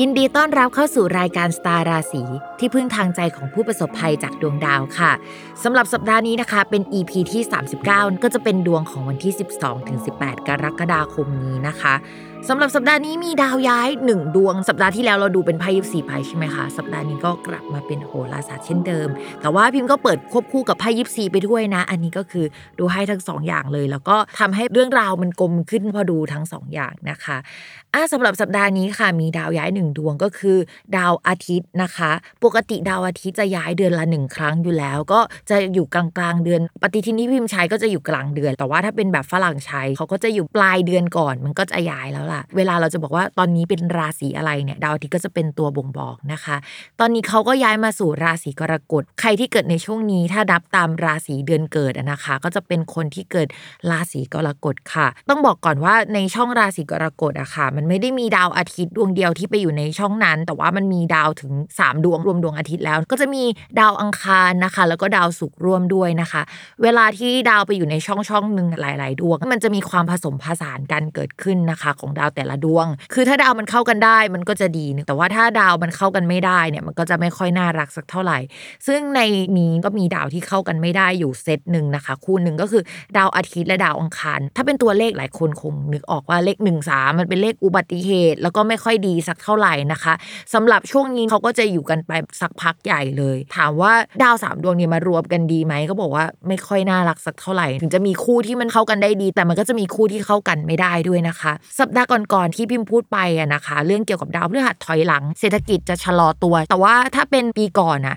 ยินดีต้อนรับเข้าสู่รายการสตาร์ราศีที่พึ่งทางใจของผู้ประสบภัยจากดวงดาวค่ะสำหรับสัปดาห์นี้นะคะ เป็น EP ที่ 39 ก็จะเป็นดวงของวันที่ 12-18 กรกฎาคมนี้นะคะสำหรับสัปดาห์นี้มีดาวย้ายหนึ่งดวง สัปดาห์ที่แล้วเราดูเป็นไพ่ยิปซีไพ่ใช่ไหมคะ สัปดาห์นี้ก็กลับมาเป็นโหราศาสตร์เช่นเดิม แต่ว่าพิมพ์ก็เปิดควบคู่กับไพ่ยิปซีไปด้วยนะ อันนี้ก็คือดูให้ทั้งสองอย่างเลย แล้วก็ทำให้เรื่องราวมันกลมขึ้นพอดูทั้งสองอย่างนะคะอะสำหรับสัปดาห์นี้ค่ะมีดาวย้ายหนึ่งดวงก็คือ ดาวอาทิตย์นะคะ ปกติดาวอาทิตย์จะย้ายเดือนละหนึ่งครั้งอยู่แล้ว ก็จะอยู่กลางกลางๆเดือน ปฏิทินที่พิมพ์ใช้ก็จะอยู่กลางเดือน แต่ว่าถ้าเป็นแบบฝรั่งใช้เขาก็จะอยู่ปลายเดือนก่อน มันก็จะย้ายแล้วล่ะ เวลาเราจะบอกว่าตอนนี้เป็นราศีอะไรเนี่ยดาวอาทิตย์ก็จะเป็นตัวบ่งบอกนะคะ ตอนนี้เขาก็ย้ายมาสู่ราศีกรกฎใครที่เกิดในช่วงนี้ถ้าดับตามราศีเดือนเกิดนะคะ ก็จะเป็นคนที่เกิดราศีกรกฎค่ะ ต้องบอกก่อนว่าในช่องราศีกรกฎอะค่ะ มันไม่ได้มีดาวอาทิตย์ดวงเดียวที่ไปอยู่ในช่องนั้น แต่ว่ามันมีดาวถึง 3 ดวงรวมดวงอาทิตย์แล้ว ก็จะมีดาวอังคารนะคะ แล้วก็ดาวศุกร์ร่วมด้วยนะคะ เวลาที่ดาวไปอยู่ในช่องช่องหนึ่งหลาย ๆ ดวง มันจะมีความผสมผสานกันเกิดขึ้นนะคะ ของดาวแต่ละดวง คือถ้าดาวมันเข้ากันได้มันก็จะดีแต่ว่าถ้าดาวมันเข้ากันไม่ได้เนี่ยมันก็จะไม่ค่อยน่ารักสักเท่าไหร่ ซึ่งในนี้ก็มีดาวที่เข้ากันไม่ได้อยู่เซตหนึ่งนะคะ คู่หนึ่งก็คือดาวอาทิตย์และดาวอังคาร ถ้าเป็นตัวเลขหลายคนคงนึกออกว่าเลข1นสามันเป็นเลขอุบัติเหตุ แล้วก็ไม่ค่อยดีสักเท่าไหร่นะคะสำหรับช่วงนี้เขาก็จะอยู่กันไปสักพักใหญ่เลย ถามว่าดาวสามดวงนี้มารวมกันดีไหมก็บอกว่าไม่ค่อยน่ารักสักเท่าไหร่ ถึงจะมีคู่ที่มันเข้ากันได้ดี แต่มันก็จะมีคู่ที่เข้ากันไม่ได้ด้วยนะคะ สัปดาห์ก่อนๆที่พิมพ์พูดไปอะนะคะ เรื่องเกี่ยวกับดาวพฤหัสถอยหลัง เศรษฐกิจจะชะลอตัว แต่ว่าถ้าเป็นปีก่อนอะ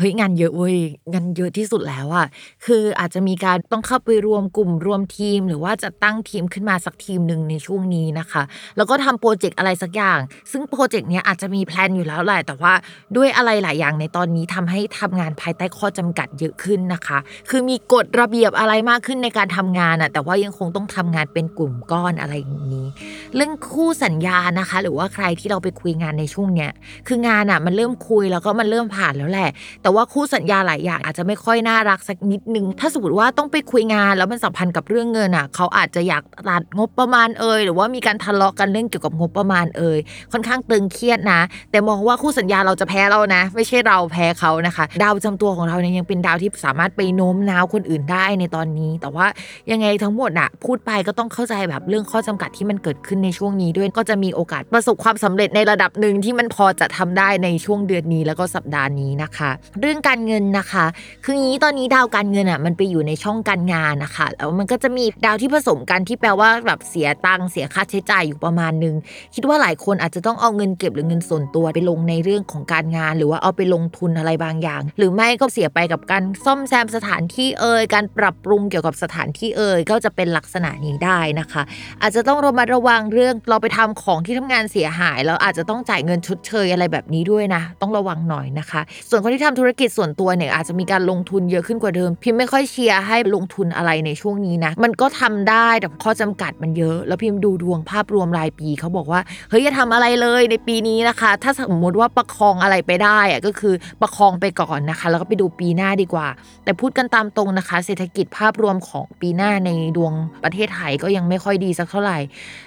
เฮ้ยงานเยอะเว้ยงานเยอะที่สุดแล้วอะคืออาจจะมีการต้องเข้าไปรวมกลุ่มรวมทีม หรือว่าจะตั้งทีมขึ้นมาสักทีมหนึ่งในช่วงนี้นะคะ แล้วก็ทำโปรเจกต์อะไรสักอย่าง ซึ่งโปรเจกต์เนี้ยอาจจะมี plan อยู่แล้วแหละแต่ว่าด้วยอะไรหลายอย่างในตอนนี้ทำให้ทำงานภายใต้ข้อจำกัดเยอะขึ้นนะคะ คือมีกฎระเบียบอะไรมากขึ้นในการทำงานอะแต่ว่ายังคงต้องทำงานเป็นกลุ่มก้อนอะไรอย่างนี้ เรื่องคู่สัญญานะคะ หรือว่าใครที่เราไปคุยงานในช่วงเนี้ยคืองานอะมันเริ่มคุยแล้วก็มันเริ่มผ่านแล้วแหละแต่ว่าคู่สัญญาหลายอย่างอาจจะไม่ค่อยน่ารักสักนิดนึง ถ้าสมมติว่าต้องไปคุยงาน แล้วมันสัมพันธ์กับเรื่องเงินอะ เขาอาจจะอยากตัดงบประมาณเอ่ยหรือว่ามีการทะเลาะกันเรื่องเกี่ยวกับงบประมาณเอ่ยค่อนข้างตึงเครียดนะ แต่มองว่าคู่สัญญาเราจะแพ้เรานะ ไม่ใช่เราแพ้เขานะคะ ดาวประจำตัวของเราเนี่ยยังเป็นดาวที่สามารถไปโน้มน้าวคนอื่นได้ในตอนนี้ แต่ว่ายังไงทั้งหมดอะพูดไปก็ต้องเข้าใจแบบเรื่องข้อจำกัดที่มันเกิดขึ้นในช่วงนี้ด้วยก็จะมีโอกาสประสบความสำเร็จในระดับหนึ่งที่มันพอจะทำได้ในช่วงเดือนนี้แล้วก็สัปดาห์นี้นะคะเรื่องการเงินนะคะ คืองี้ตอนนี้ดาวการเงินอะมันไปอยู่ในช่องการงานนะคะ แล้วมันก็จะมีดาวที่ผสมกันที่แปลว่าแบบเสียตังค์เสียค่าใช้จ่ายอยู่ประมาณนึง คิดว่าหลายคนอาจจะต้องเอาเงินเก็บหรือเงินส่วนตัวไปลงในเรื่องของการงาน หรือว่าเอาไปลงทุนอะไรบางอย่าง หรือไม่ก็เสียไปกับการซ่อมแซมสถานที่เอ่ยการปรับปรุงเกี่ยวกับสถานที่เอ่ยก็จะเป็นลักษณะนี้ได้นะคะ อาจจะต้องระมัดระวังเรื่องเราไปทำของที่ทำงานเสียหาย แล้วอาจจะต้องจ่ายเงินชดเชยอะไรแบบนี้ด้วยนะ ต้องระวังหน่อยนะคะ ส่วนคนที่ทำธุรกิจส่วนตัวเนี่ยอาจจะมีการลงทุนเยอะขึ้นกว่าเดิม พิมไม่ค่อยเชียร์ให้ลงทุนอะไรในช่วงนี้นะ มันก็ทำได้แต่ข้อจำกัดมันเยอะ แล้วพิมดูดวงภาพรวมรายปีเขาบอกว่าเฮ้ยอย่าทำอะไรเลยในปีนี้นะคะ ถ้าสมมติว่าประคองอะไรไปได้อะก็คือประคองไปก่อนนะคะ แล้วก็ไปดูปีหน้าดีกว่า แต่พูดกันตามตรงนะคะ เศรษฐกิจภาพรวมของปีหน้าในดวงประเทศไทยก็ยังไม่ค่อยดีสักเท่าไหร่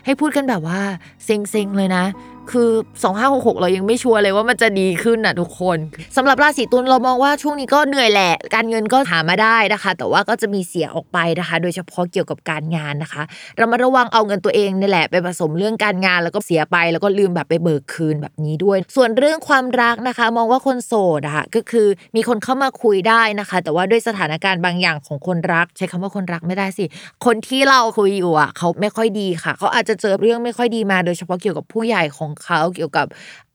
ให้พูดกันแบบว่าเซ็งๆเลยนะคือ 2566 เรายังไม่ชัวร์เลยว่ามันจะดีขึ้นน่ะทุกคนสำหรับราศีตุลเรามองว่าช่วงนี้ก็เหนื่อยแหละ การเงินก็หามาได้นะคะ แต่ว่าก็จะมีเสียออกไปนะคะ โดยเฉพาะเกี่ยวกับการงานนะคะ เรามาระวังเอาเงินตัวเองนี่แหละไปผสมเรื่องการงานแล้วก็เสียไป แล้วก็ลืมแบบไปเบิกคืนแบบนี้ด้วย ส่วนเรื่องความรักนะคะ มองว่าคนโสดอะค่ะก็คือมีคนเข้ามาคุยได้นะคะ แต่ว่าด้วยสถานการณ์บางอย่างของคนรัก ใช้คำว่าคนรักไม่ได้สิ คนที่เราคุยอยู่อะเขาไม่ค่อยดีค่ะ เขาอาจจะเจอเรื่องไม่ค่อยดีมา โดยเฉพาะเกี่ยวกับผู้ใหญ่ของเขาเกี่ยวกับ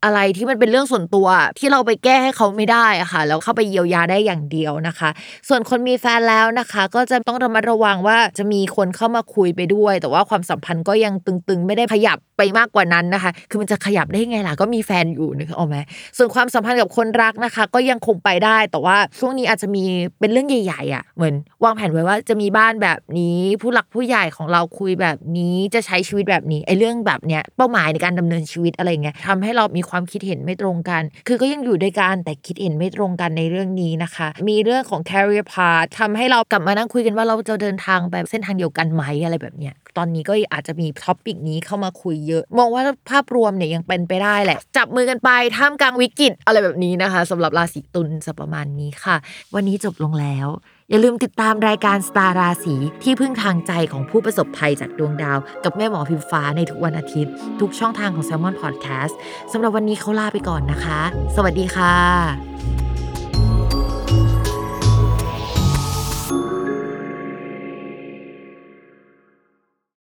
อะไรที่มันเป็นเรื่องส่วนตัวที่เราไปแก้ให้เขาไม่ได้อะค่ะแล้วเข้าไปเยียวยาได้อย่างเดียวนะคะ ส่วนคนมีแฟนแล้วนะคะ ก็จะต้องระมัดระวังว่าจะมีคนเข้ามาคุยไปด้วย แต่ว่าความสัมพันธ์ก็ยังตึงๆ ไม่ได้ขยับไปมากกว่านั้นนะคะ คือมันจะขยับได้ไงล่ะก็มีแฟนอยู่นึกออกไหมส่วนความสัมพันธ์กับคนรักนะคะ ก็ยังคงไปได้ แต่ว่าช่วงนี้อาจจะมีเป็นเรื่องใหญ่ๆอะเหมือนวางแผนไว้ว่าจะมีบ้านแบบนี้ ผู้หลักผู้ใหญ่ของเราคุยแบบนี้จะใช้ชีวิตแบบนี้ไอ้เรื่องแบบเนี้ยเป้าหมายในการดำเนินชีวิตอะไรเงี้ยทำให้เรามีความคิดเห็นไม่ตรงกัน คือก็ยังอยู่ด้วยกันแต่คิดเห็นไม่ตรงกันในเรื่องนี้นะคะ มีเรื่องของ career path ทำให้เรากลับมานั่งคุยกันว่าเราจะเดินทางไปเส้นทางเดียวกันไหมอะไรแบบเนี้ยตอนนี้ก็อาจจะมีท็อปิกนี้เข้ามาคุยเยอะ มองว่าภาพรวมเนี่ยยังเป็นไปได้แหละ จับมือกันไปท่ามกลางวิกฤตอะไรแบบนี้นะคะสำหรับราศีตุลจะประมาณนี้ค่ะ วันนี้จบลงแล้ว อย่าลืมติดตามรายการสตาราสีที่พึ่งทางใจของผู้ประสบภัยจากดวงดาว กับแม่หมอพิมฟ้าในทุกวันอาทิตย์ ทุกช่องทางของ s ซ l m o n Podcast สำหรับวันนี้เขาลาไปก่อนนะคะ สวัสดีค่ะ